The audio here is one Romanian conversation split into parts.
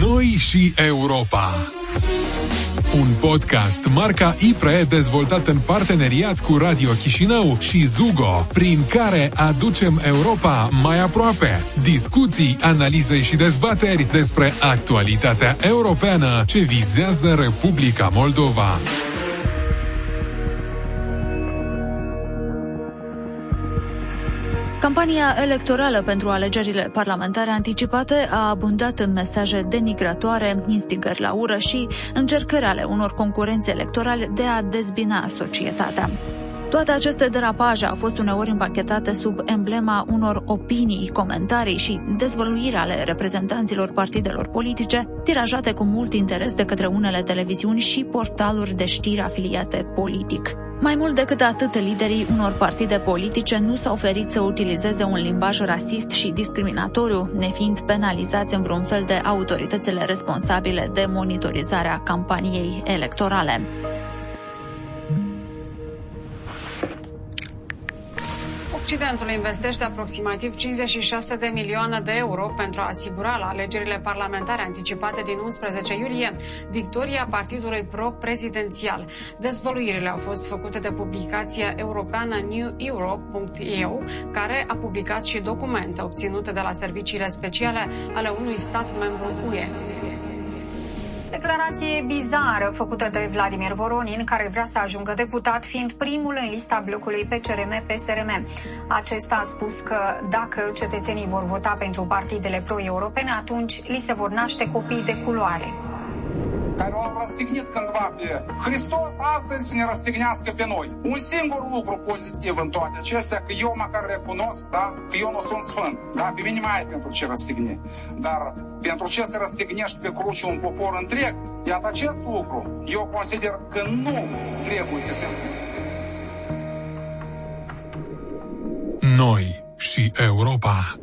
Noi și Europa un podcast marca IPRE dezvoltat în parteneriat cu Radio Chișinău și Zugo, prin care aducem Europa mai aproape. Discuții, analize și dezbateri despre actualitatea europeană ce vizează Republica Moldova. Campania electorală pentru alegerile parlamentare anticipate a abundat în mesaje denigratoare, instigări la ură și încercări ale unor concurențe electorale de a dezbina societatea. Toate aceste derapaje au fost uneori împachetate sub emblema unor opinii, comentarii și dezvăluiri ale reprezentanților partidelor politice, tirajate cu mult interes de către unele televiziuni și portaluri de știri afiliate politic. Mai mult decât atât, liderii unor partide politice nu s-au oferit să utilizeze un limbaj rasist și discriminatoriu, nefiind penalizați în vreun fel de autoritățile responsabile de monitorizarea campaniei electorale. Occidentul investește aproximativ 56 de milioane de euro pentru a asigura la alegerile parlamentare anticipate din 11 iulie victoria partidului pro-prezidențial. Dezvăluirile au fost făcute de publicația europeană neweurope.eu, care a publicat și documente obținute de la serviciile speciale ale unui stat membru UE. Declarație bizară făcută de Vladimir Voronin, care vrea să ajungă deputat, fiind primul în lista blocului PCRM-PSRM. Acesta a spus că dacă cetățenii vor vota pentru partidele pro-europene, atunci li se vor naște copii de culoare. Care o răstignit cândva pe Hristos, astăzi să ne răstignească pe noi. Un singur lucru pozitiv în toate acestea, că eu măcar recunosc, da, că eu nu sunt sfânt. Da, pe mine mai ai pentru ce răstigni. Dar pentru ce să răstignești pe cruce un popor întreg, iată acest lucru, eu consider că nu trebuie să se Noi și Europa.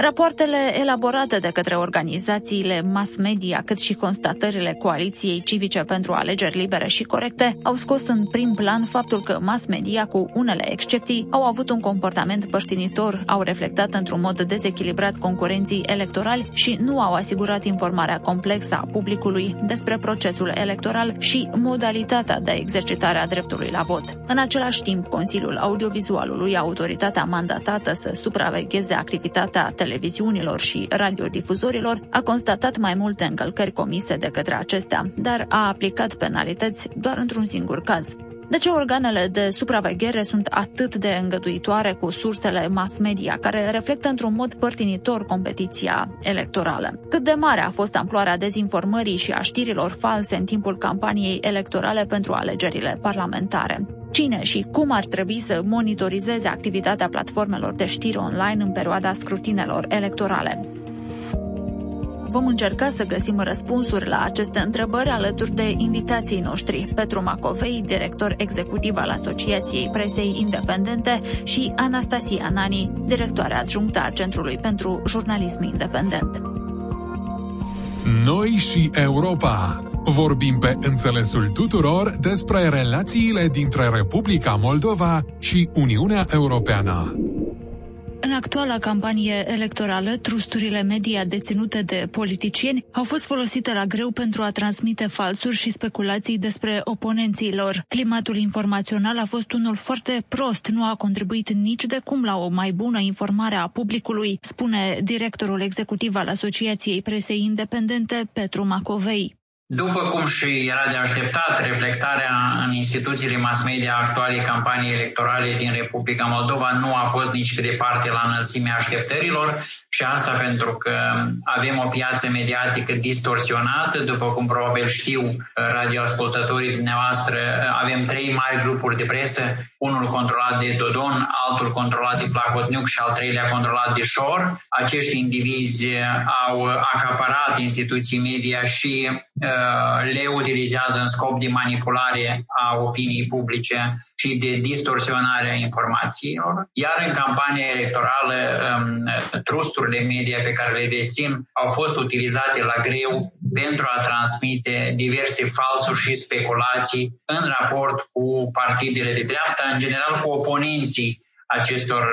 Rapoartele elaborate de către organizațiile mass media, cât și constatările Coaliției Civice pentru Alegeri Libere și Corecte, au scos în prim plan faptul că mass media, cu unele excepții, au avut un comportament părtinitor, au reflectat într-un mod dezechilibrat concurenții electorali și nu au asigurat informarea complexă a publicului despre procesul electoral și modalitatea de exercitare a dreptului la vot. În același timp, Consiliul Audiovizualului, autoritatea mandatată să supravegheze activitatea televiziunilor și radiodifuzorilor, a constatat mai multe încălcări comise de către acestea, dar a aplicat penalități doar într-un singur caz. De ce organele de supraveghere sunt atât de îngăduitoare cu sursele mass media, care reflectă într-un mod părtinitor competiția electorală? Cât de mare a fost amploarea dezinformării și a știrilor false în timpul campaniei electorale pentru alegerile parlamentare? Cine și cum ar trebui să monitorizeze activitatea platformelor de știri online în perioada scrutinelor electorale? Vom încerca să găsim răspunsuri la aceste întrebări alături de invitații noștri, Petru Macovei, director executiv al Asociației Presei Independente și Anastasia Nani, directoare adjunctă a Centrului pentru Jurnalism Independent. Noi și Europa. Vorbim pe înțelesul tuturor despre relațiile dintre Republica Moldova și Uniunea Europeană. În actuala campanie electorală, trusturile media deținute de politicieni au fost folosite la greu pentru a transmite falsuri și speculații despre oponenții lor. Climatul informațional a fost unul foarte prost, nu a contribuit nici de cum la o mai bună informare a publicului, spune directorul executiv al Asociației Presei Independente, Petru Macovei. După cum și era de așteptat, reflectarea în instituțiile mass media actualei campanii electorale din Republica Moldova nu a fost nici pe departe la înălțimea așteptărilor și asta pentru că avem o piață mediatică distorsionată, după cum probabil știu radioascultătorii dumneavoastră, avem trei mari grupuri de presă, unul controlat de Dodon, altul controlat de Placotniuc și al treilea controlat de Șor. Acești indivizi au acaparat instituții media și uh, uh, le utilizează în scop de manipulare a opiniei publice și de distorsionare a informațiilor. Iar în campania electorală, um, trusturile media pe care le dețin au fost utilizate la greu pentru a transmite diverse falsuri și speculații în raport cu partidele de dreapta, în general cu oponenții acestor,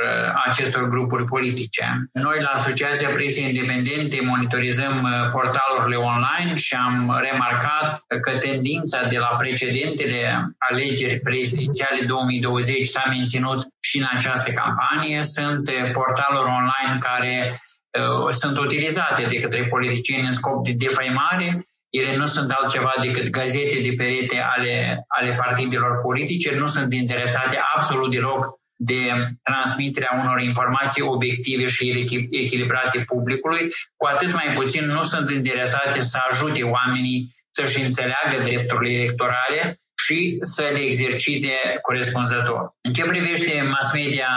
acestor grupuri politice. Noi la Asociația Presei Independente monitorizăm uh, portalurile online și am remarcat că tendința de la precedentele alegeri prezidențiale 2020 s-a menținut și în această campanie. Sunt uh, portaluri online care uh, sunt utilizate de către politicieni în scop de defăimare ele nu sunt altceva decât gazete de perete ale, ale partidelor politice, nu sunt interesate absolut deloc de transmiterea unor informații obiective și echilibrate publicului, cu atât mai puțin nu sunt interesate să ajute oamenii să-și înțeleagă drepturile electorale și să le exercite corespunzător. În ce privește mass media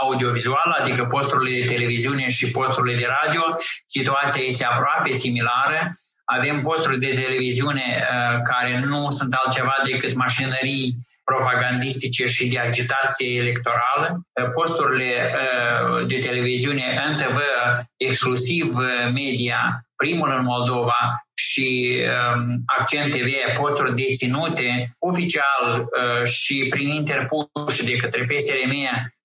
audiovizuală, adică posturile de televiziune și posturile de radio, situația este aproape similară. Avem posturi de televiziune uh, care nu sunt altceva decât mașinării propagandistice și de agitație electorală. Posturile uh, de televiziune NTV, exclusiv uh, media, primul în Moldova și um, Accent TV, posturi deținute oficial uh, și prin interpuși de către PSRM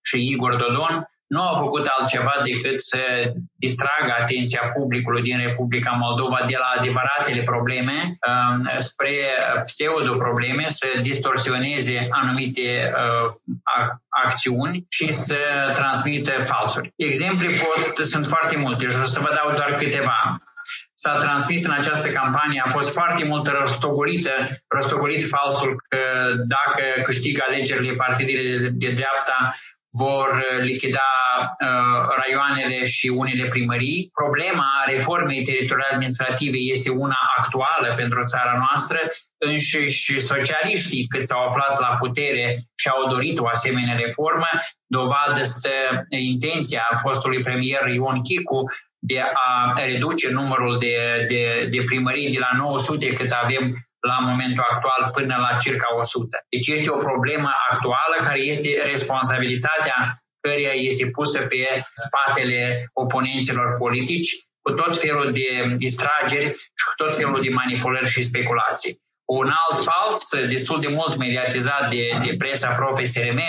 și Igor Dodon, nu au făcut altceva decât să distragă atenția publicului din Republica Moldova de la adevăratele probleme um, spre pseudo-probleme, să distorsioneze anumite uh, acțiuni și să transmită falsuri. Exemple pot, sunt foarte multe și o să vă dau doar câteva s-a transmis în această campanie, a fost foarte mult răstogolită, răstogolit falsul că dacă câștigă alegerile partidele de, de dreapta, vor uh, lichida uh, raioanele și unele primării. Problema reformei teritoriale administrative este una actuală pentru țara noastră, înșiși socialiștii cât s-au aflat la putere și au dorit o asemenea reformă, dovadă stă intenția fostului premier Ion Chicu de a reduce numărul de, de, de primării de la 900 cât avem la momentul actual până la circa 100. Deci este o problemă actuală care este responsabilitatea căreia este pusă pe spatele oponenților politici cu tot felul de distrageri și cu tot felul de manipulări și speculații. Un alt fals, destul de mult mediatizat de, de presa proprie SRM,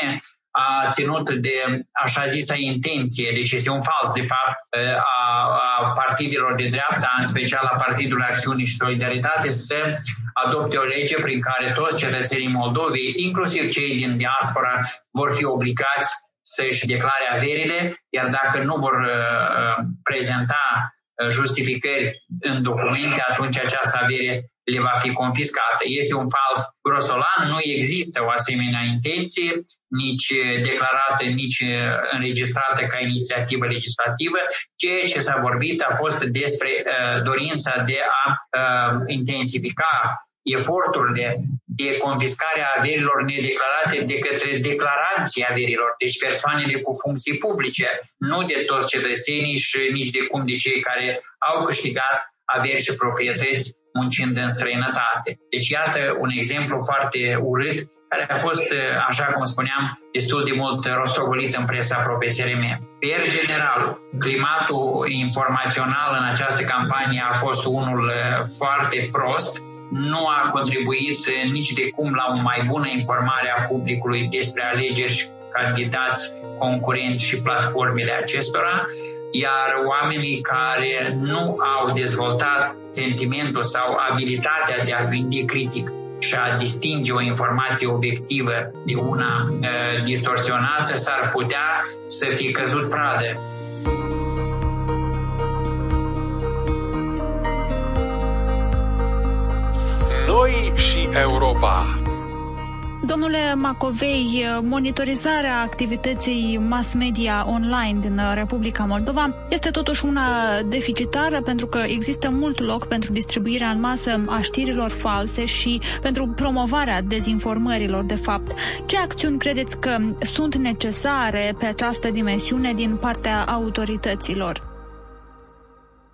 a ținut de așa zisa intenție, deci este un fals de fapt a, a partidelor de dreapta, în special a Partidului Acțiune și Solidaritate, să adopte o lege prin care toți cetățenii Moldovei, inclusiv cei din diaspora, vor fi obligați să-și declare averile, iar dacă nu vor uh, prezenta justificări în documente, atunci această avere le va fi confiscată. Este un fals grosolan, nu există o asemenea intenție, nici declarată, nici înregistrată ca inițiativă legislativă. Ceea ce s-a vorbit a fost despre uh, dorința de a uh, intensifica eforturile de confiscare a averilor nedeclarate de către declaranții averilor, deci persoanele cu funcții publice, nu de toți cetățenii și nici de cum de cei care au câștigat averi și proprietăți muncind în străinătate. Deci iată un exemplu foarte urât care a fost, așa cum spuneam, destul de mult rostogolit în presa proprie SRM. Per general, climatul informațional în această campanie a fost unul foarte prost, nu a contribuit nici de cum la o mai bună informare a publicului despre alegeri și candidați concurenți și platformele acestora, iar oamenii care nu au dezvoltat sentimentul sau abilitatea de a gândi critic și a distinge o informație obiectivă de una uh, distorsionată, s-ar putea să fie căzut pradă Noi și Europa. Domnule Macovei, monitorizarea activității mass media online din Republica Moldova este totuși una deficitară pentru că există mult loc pentru distribuirea în masă a știrilor false și pentru promovarea dezinformărilor de fapt. Ce acțiuni credeți că sunt necesare pe această dimensiune din partea autorităților?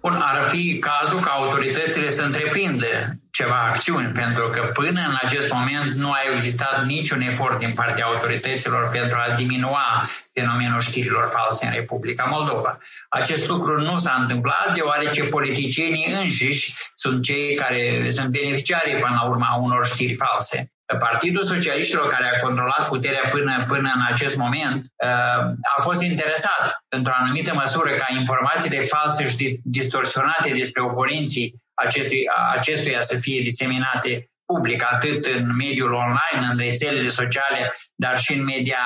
Bun, ar fi cazul ca autoritățile să întreprindă ceva acțiuni, pentru că până în acest moment nu a existat niciun efort din partea autorităților pentru a diminua fenomenul știrilor false în Republica Moldova. Acest lucru nu s-a întâmplat deoarece politicienii înșiși sunt cei care sunt beneficiarii până la urma unor știri false. Partidul Socialiștilor, care a controlat puterea până, până în acest moment, uh, a fost interesat, într-o anumită măsură, ca informațiile false și distorsionate despre oponenții acestui, acestuia să fie diseminate public, atât în mediul online, în rețelele sociale, dar și în media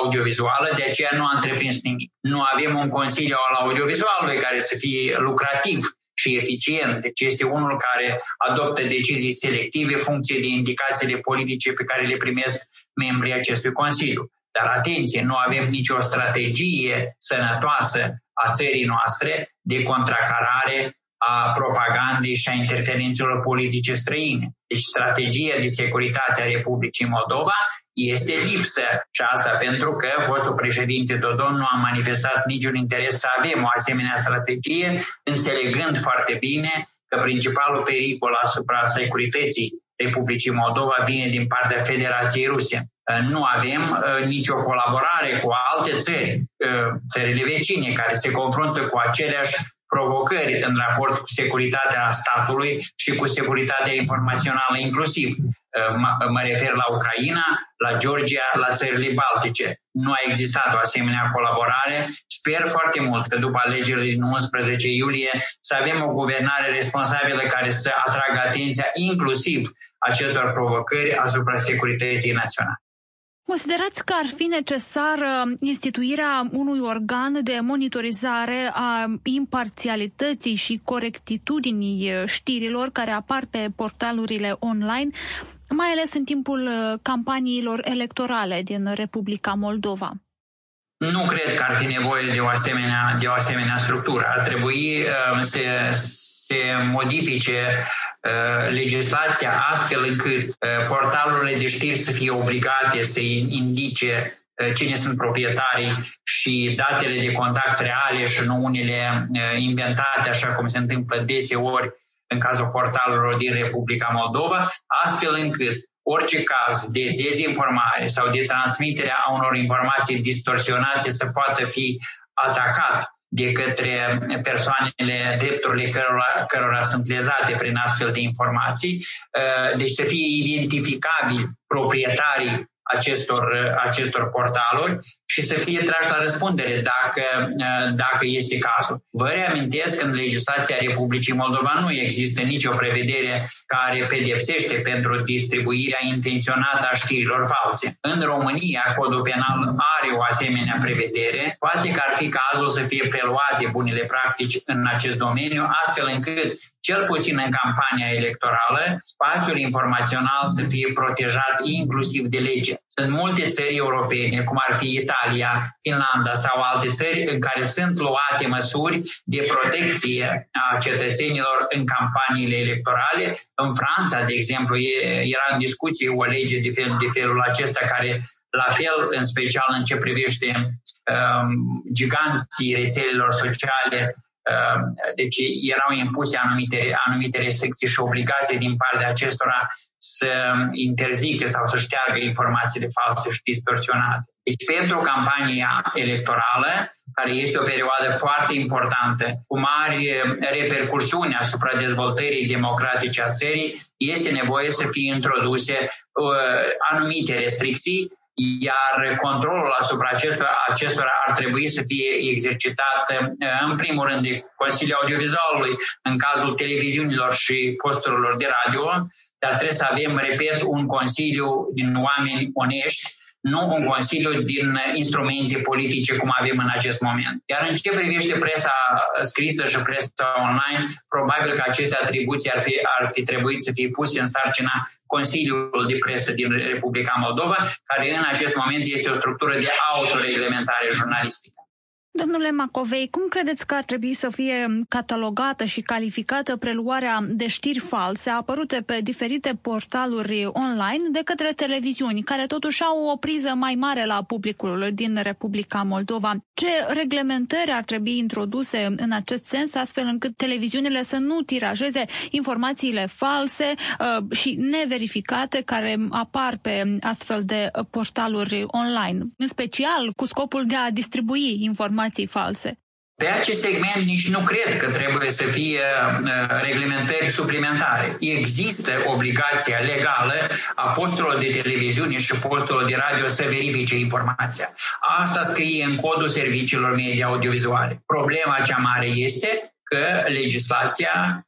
audiovizuală, de aceea nu a întreprins nimic. Nu avem un consiliu al audiovizualului care să fie lucrativ și eficient. Deci este unul care adoptă decizii selective funcție de indicațiile politice pe care le primesc membrii acestui Consiliu. Dar atenție, nu avem nicio strategie sănătoasă a țării noastre de contracarare a propagandei și a interferențelor politice străine. Deci strategia de securitate a Republicii Moldova este lipsă și asta pentru că fostul președinte Dodon nu a manifestat niciun interes să avem o asemenea strategie, înțelegând foarte bine că principalul pericol asupra securității Republicii Moldova vine din partea Federației Ruse. Nu avem uh, nicio colaborare cu alte țări, uh, țările vecine, care se confruntă cu aceleași provocări în raport cu securitatea statului și cu securitatea informațională inclusiv. Uh, mă refer la Ucraina, la Georgia, la țările Baltice. Nu a existat o asemenea colaborare. Sper foarte mult că după alegerile din 11 iulie să avem o guvernare responsabilă care să atragă atenția inclusiv acestor provocări asupra securității naționale. Considerați că ar fi necesară instituirea unui organ de monitorizare a imparțialității și corectitudinii știrilor care apar pe portalurile online, mai ales în timpul campaniilor electorale din Republica Moldova? Nu cred că ar fi nevoie de o asemenea, de o asemenea structură. Ar trebui uh, să se modifice uh, legislația astfel încât uh, portalurile de știri să fie obligate să indice uh, cine sunt proprietarii și datele de contact reale și nu unele uh, inventate, așa cum se întâmplă deseori în cazul portalurilor din Republica Moldova, astfel încât orice caz de dezinformare sau de transmitere a unor informații distorsionate să poată fi atacat de către persoanele, drepturile cărora, cărora sunt lezate prin astfel de informații, uh, deci să fie identificabili proprietarii acestor, acestor portaluri și să fie trași la răspundere dacă, dacă este cazul. Vă reamintesc că în legislația Republicii Moldova nu există nicio prevedere care pedepsește pentru distribuirea intenționată a știrilor false. În România, codul penal are o asemenea prevedere, poate că ar fi cazul să fie preluate bunele practici în acest domeniu, astfel încât cel puțin în campania electorală, spațiul informațional să fie protejat inclusiv de lege. Sunt multe țări europene, cum ar fi Italia, Finlanda sau alte țări în care sunt luate măsuri de protecție a cetățenilor în campaniile electorale. În Franța, de exemplu, era în discuție o lege de, fel, de felul acesta care la fel, în special în ce privește um, giganții rețelelor sociale, Ehm, deci erau impuse anumite, anumite restricții și obligații din partea acestora să interzică sau să șteargă informațiile false și distorsionate. Deci pentru campania electorală, care este o perioadă foarte importantă, cu mari repercursiuni asupra dezvoltării democratice a țării, este nevoie să fie introduse uh, anumite restricții iar controlul asupra acestora, acestora ar trebui să fie exercitat eh, în primul rând de Consiliul Audiovizualului în cazul televiziunilor și posturilor de radio, dar trebuie să avem, repet, un Consiliu din oameni onești, nu un Consiliu din instrumente politice cum avem în acest moment. Iar în ce privește presa scrisă și presa online, probabil că aceste atribuții ar fi, ar fi trebuit să fie puse în sarcina Consiliul de Presă din Republica Moldova, care în acest moment este o structură de autoreglementare jurnalistică. Domnule Macovei, cum credeți că ar trebui să fie catalogată și calificată preluarea de știri false apărute pe diferite portaluri online de către televiziuni, care totuși au o priză mai mare la publicul din Republica Moldova? Ce reglementări ar trebui introduse în acest sens, astfel încât televiziunile să nu tirajeze informațiile false uh, și neverificate care apar pe astfel de portaluri online, în special cu scopul de a distribui informații informații false. Pe acest segment nici nu cred că trebuie să fie uh, reglementări suplimentare. Există obligația legală a posturilor de televiziune și posturilor de radio să verifice informația. Asta scrie în codul serviciilor media audiovizuale. Problema cea mare este că legislația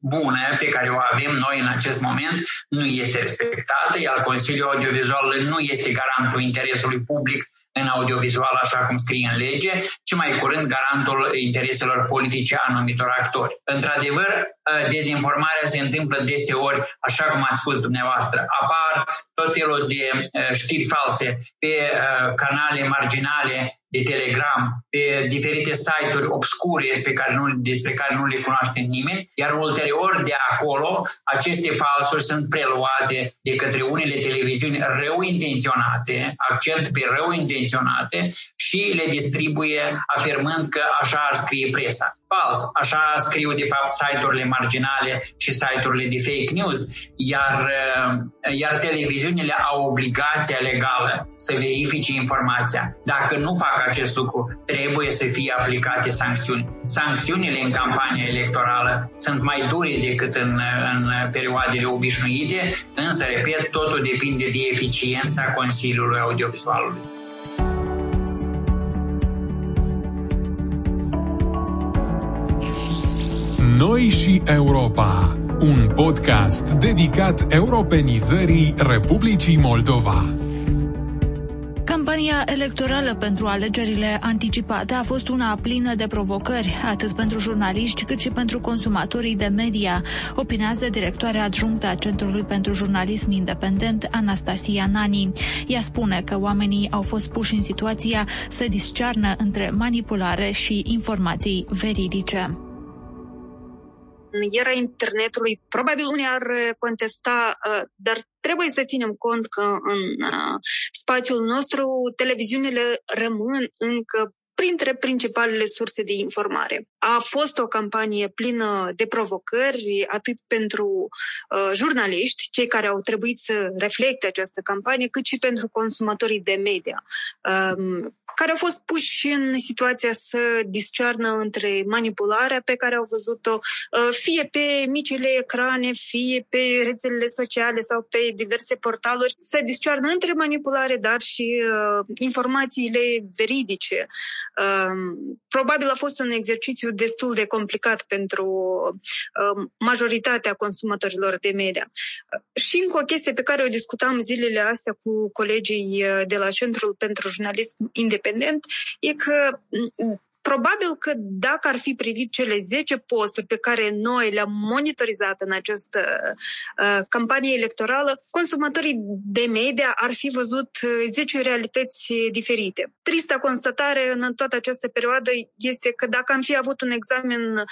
bună pe care o avem noi în acest moment nu este respectată, iar Consiliul Audiovizual nu este garantul interesului public în audiovizual, așa cum scrie în lege, ci mai curând garantul intereselor politice a anumitor actori. Într-adevăr, ă, dezinformarea se întâmplă deseori, așa cum ați spus dumneavoastră. Apar tot felul de ă, știri false pe ă, canale marginale de Telegram, pe diferite site-uri obscure pe care nu, despre care nu le cunoaște nimeni, iar ulterior de acolo aceste falsuri sunt preluate de către unele televiziuni rău intenționate, accent pe rău intenționate și le distribuie afirmând că așa ar scrie presa fals. Așa scriu, de fapt, site-urile marginale și site-urile de fake news, iar, uh, iar televiziunile au obligația legală să verifice informația. Dacă nu fac acest lucru, trebuie să fie aplicate sancțiuni. Sancțiunile în campania electorală sunt mai dure decât în, în perioadele obișnuite, însă, repet, totul depinde de eficiența Consiliului Audiovizualului. Noi și Europa, un podcast dedicat europenizării Republicii Moldova. Campania electorală pentru alegerile anticipate a fost una plină de provocări, atât pentru jurnaliști cât și pentru consumatorii de media, opinează directoarea adjunctă a Centrului pentru Jurnalism Independent, Anastasia Nani. Ea spune că oamenii au fost puși în situația să discearnă între manipulare și informații veridice în era internetului, probabil unii ar contesta, uh, dar trebuie să ținem cont că în uh, spațiul nostru televiziunile rămân încă printre principalele surse de informare. A fost o campanie plină de provocări, atât pentru uh, jurnaliști, cei care au trebuit să reflecte această campanie, cât și pentru consumatorii de media. Um, care au fost puși în situația să discearnă între manipularea pe care au văzut-o, uh, fie pe micile ecrane, fie pe rețelele sociale sau pe diverse portaluri, să discearnă între manipulare, dar și uh, informațiile veridice. Uh, probabil a fost un exercițiu destul de complicat pentru uh, majoritatea consumatorilor de media. Uh, și încă o chestie pe care o discutam zilele astea cu colegii uh, de la Centrul pentru Jurnalism Independent, independent e că Probabil că dacă ar fi privit cele 10 posturi pe care noi le-am monitorizat în această uh, campanie electorală, consumatorii de media ar fi văzut 10 realități diferite. Trista constatare în toată această perioadă este că dacă am fi avut un examen uh,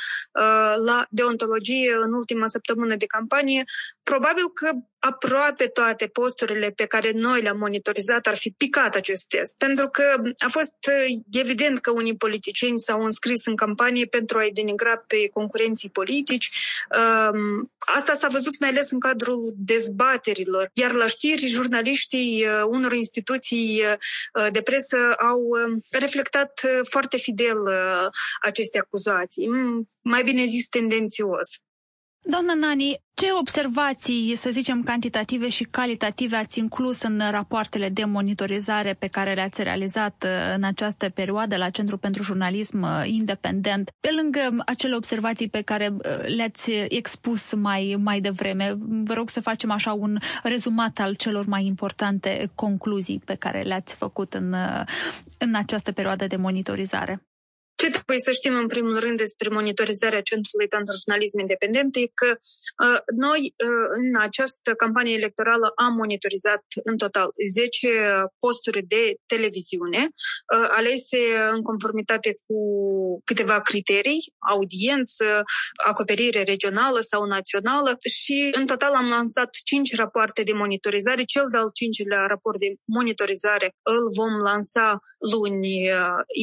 la deontologie în ultima săptămână de campanie, probabil că aproape toate posturile pe care noi le-am monitorizat ar fi picat acest test. Pentru că a fost uh, evident că unii politicieni s-au înscris în campanie pentru a-i denigra pe concurenții politici. Um, asta s-a văzut mai ales în cadrul dezbaterilor. Iar la știri, jurnaliștii uh, unor instituții uh, de presă au reflectat foarte fidel aceste acuzații. Mai bine zis, tendențios. Doamna Nani, ce observații, să zicem, cantitative și calitative ați inclus în rapoartele de monitorizare pe care le-ați realizat uh, în această perioadă la Centrul pentru Jurnalism uh, Independent, pe lângă acele observații pe care uh, le-ați expus mai, mai devreme? Vă rog să facem așa un rezumat al celor mai importante concluzii pe care le-ați făcut în, în această perioadă de monitorizare. Ce trebuie să știm în primul rând despre monitorizarea Centrului pentru Jurnalism Independent e că uh, noi uh, în această campanie electorală am monitorizat în total 10 posturi de televiziune uh, alese în conformitate cu câteva criterii, audiență, acoperire regională sau națională și în total am lansat 5 rapoarte de monitorizare. Cel de-al cincilea raport de monitorizare îl vom lansa luni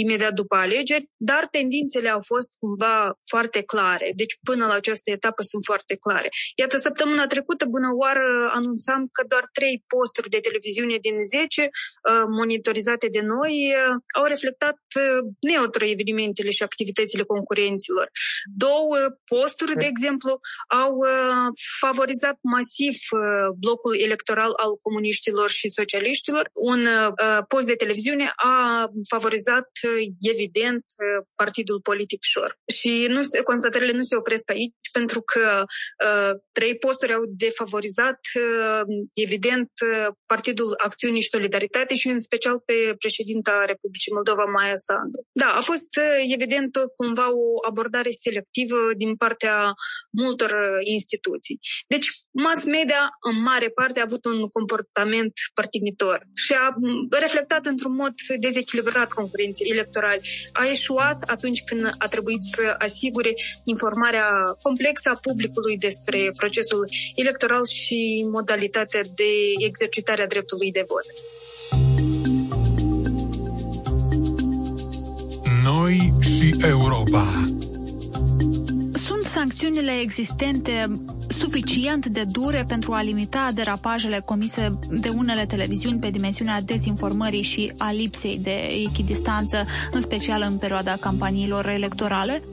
imediat după alegeri dar tendințele au fost cumva foarte clare. Deci până la această etapă sunt foarte clare. Iată, săptămâna trecută, bună oară, anunțam că doar trei posturi de televiziune din 10 uh, monitorizate de noi uh, au reflectat uh, neutru evenimentele și activitățile concurenților. Două posturi, de exemplu, au favorizat masiv blocul electoral al comuniștilor și socialiștilor. Un post de televiziune a favorizat, evident, partidul politic Șor. Și nu se, constatările nu se opresc aici, pentru că uh, trei posturi au defavorizat, uh, evident, uh, Partidul Acțiunii și Solidaritate și în special pe președinta Republicii Moldova, Maia Sandu. Da, a fost uh, evident cumva o abordare selectivă din partea multor uh, instituții. Deci, mass media, în mare parte, a avut un comportament părtinitor și a reflectat într-un mod dezechilibrat concurenții electorali. A eșuat eșuat atunci când a trebuit să asigure informarea complexă a publicului despre procesul electoral și modalitatea de exercitare a dreptului de vot. Noi și Europa Sunt sancțiunile existente suficient de dure pentru a limita derapajele comise de unele televiziuni pe dimensiunea dezinformării și a lipsei de echidistanță, în special în perioada campaniilor electorale?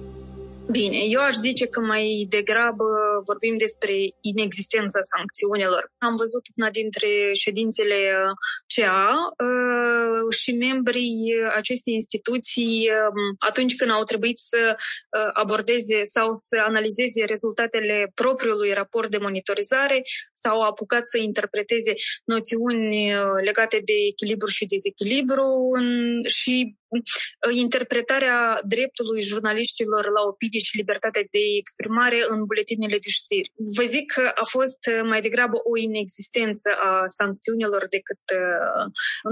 Bine, eu aș zice că mai degrabă vorbim despre inexistența sancțiunilor. Am văzut una dintre ședințele uh, CA uh, și membrii acestei instituții, um, atunci când au trebuit să uh, abordeze sau să analizeze rezultatele propriului raport de monitorizare, s-au apucat să interpreteze noțiuni legate de echilibru și dezechilibru și interpretarea dreptului jurnaliștilor la opinie și libertatea de exprimare în buletinele de știri. Vă zic că a fost mai degrabă o inexistență a sancțiunilor decât uh,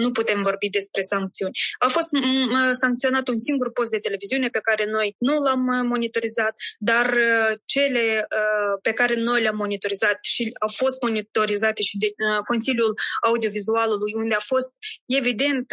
nu putem vorbi despre sancțiuni. A fost sancționat un singur post de televiziune pe care noi nu l-am monitorizat, dar uh, cele uh, pe care noi le-am monitorizat și au fost monitorizate și de Consiliul Audiovizualului, unde a fost evident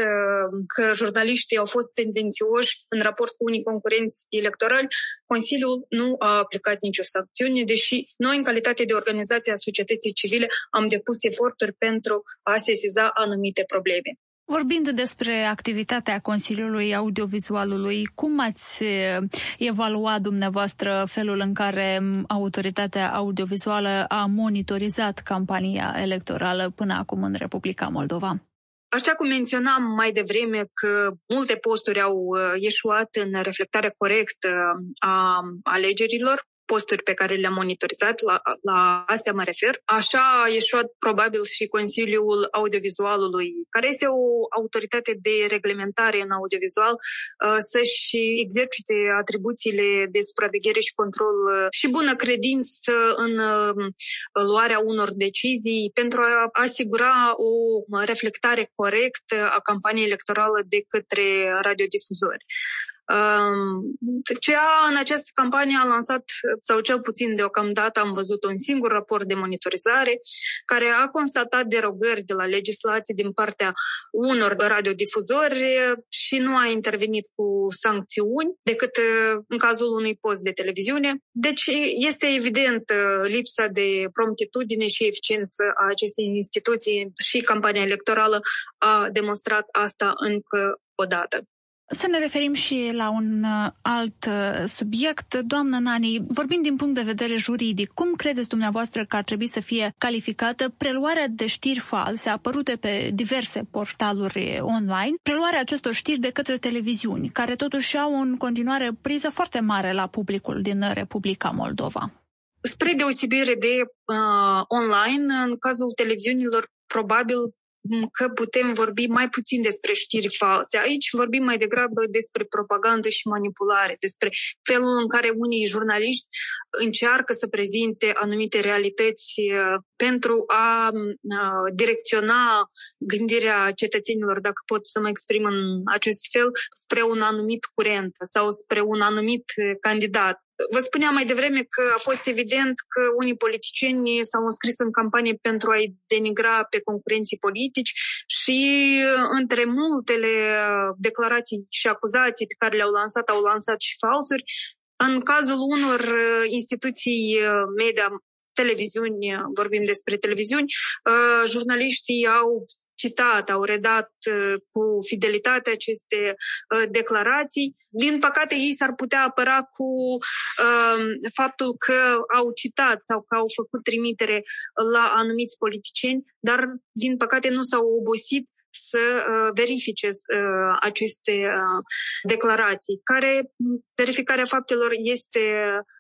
că jurnaliștii au fost tendențioși în raport cu unii concurenți electorali, Consiliul nu a aplicat nicio sancțiune, deși noi, în calitate de organizație a societății civile, am depus eforturi pentru a sesiza anumite probleme. Vorbind despre activitatea Consiliului Audiovizualului, cum ați eh, evalua dumneavoastră felul în care autoritatea audiovizuală a monitorizat campania electorală până acum în Republica Moldova? Așa cum menționam mai devreme că multe posturi au uh, ieșuat în reflectarea corectă a alegerilor, posturi pe care le-am monitorizat, la, la astea mă refer. Așa a ieșuat probabil și Consiliul Audiovizualului, care este o autoritate de reglementare în audiovizual, uh, să-și exercite atribuțiile de supraveghere și control uh, și bună credință în uh, luarea unor decizii pentru a asigura o reflectare corectă a campaniei electorale de către radiodifuzori. CEA în această campanie a lansat, sau cel puțin deocamdată am văzut un singur raport de monitorizare care a constatat derogări de la legislație din partea unor radiodifuzori și nu a intervenit cu sancțiuni decât uh, în cazul unui post de televiziune. Deci este evident uh, lipsa de promptitudine și eficiență a acestei instituții și campania electorală a demonstrat asta încă o dată. Să ne referim și la un uh, alt uh, subiect. Doamnă Nani, vorbind din punct de vedere juridic, cum credeți dumneavoastră că ar trebui să fie calificată preluarea de știri false apărute pe diverse portaluri online, preluarea acestor știri de către televiziuni, care totuși au în continuare priză foarte mare la publicul din Republica Moldova? Spre deosebire de uh, online, în cazul televiziunilor, probabil că putem vorbi mai puțin despre știri false. Aici vorbim mai degrabă despre propagandă și manipulare, despre felul în care unii jurnaliști încearcă să prezinte anumite realități uh, pentru a uh, direcționa gândirea cetățenilor, dacă pot să mă exprim în acest fel, spre un anumit curent sau spre un anumit candidat. Vă spuneam mai devreme că a fost evident că unii politicieni s-au înscris în campanie pentru a-i denigra pe concurenții politici și între multele declarații și acuzații pe care le-au lansat, au lansat și falsuri. În cazul unor instituții media, televiziuni, vorbim despre televiziuni, jurnaliștii au citat, au redat uh, cu fidelitate aceste uh, declarații. Din păcate, ei s-ar putea apăra cu um, faptul că au citat sau că au făcut trimitere la anumiți politicieni, dar, din păcate, nu s-au obosit să uh, verifice uh, aceste uh, declarații, care verificarea faptelor este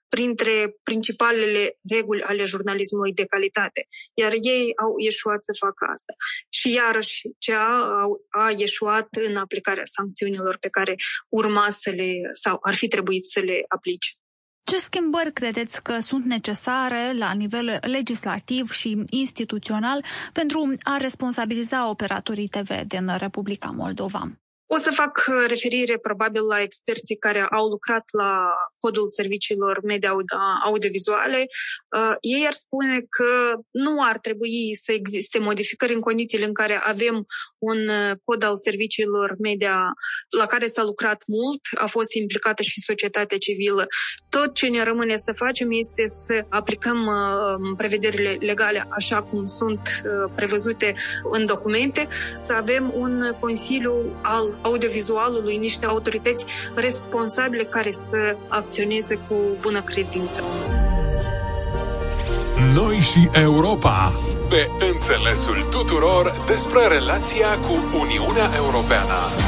printre principalele reguli ale jurnalismului de calitate. Iar ei au ieșuat să facă asta. Și iarăși cea a ieșuat în aplicarea sancțiunilor pe care urma să le, sau ar fi trebuit să le aplice. Ce schimbări credeți că sunt necesare la nivel legislativ și instituțional pentru a responsabiliza operatorii TV din Republica Moldova? O să fac uh, referire probabil la experții care au lucrat la codul serviciilor media audiovizuale. Uh, ei ar spune că nu ar trebui să existe modificări în condițiile în care avem un uh, cod al serviciilor media la care s-a lucrat mult, a fost implicată și societatea civilă. Tot ce ne rămâne să facem este să aplicăm prevederile legale așa cum sunt prevăzute în documente, să avem un Consiliu al audiovizualului niște autorități responsabile care să acționeze cu bună credință. Noi și Europa, pe înțelesul tuturor despre relația cu Uniunea Europeană.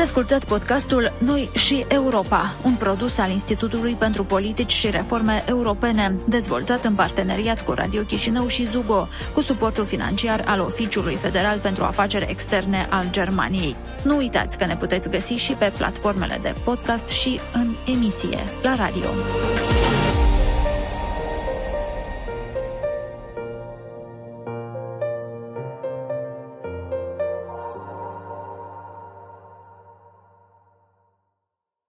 Ați ascultat podcastul Noi și Europa, un produs al Institutului pentru Politici și Reforme Europene, dezvoltat în parteneriat cu Radio Chișinău și Zugo, cu suportul financiar al Oficiului Federal pentru Afaceri Externe al Germaniei. Nu uitați că ne puteți găsi și pe platformele de podcast și în emisie la radio.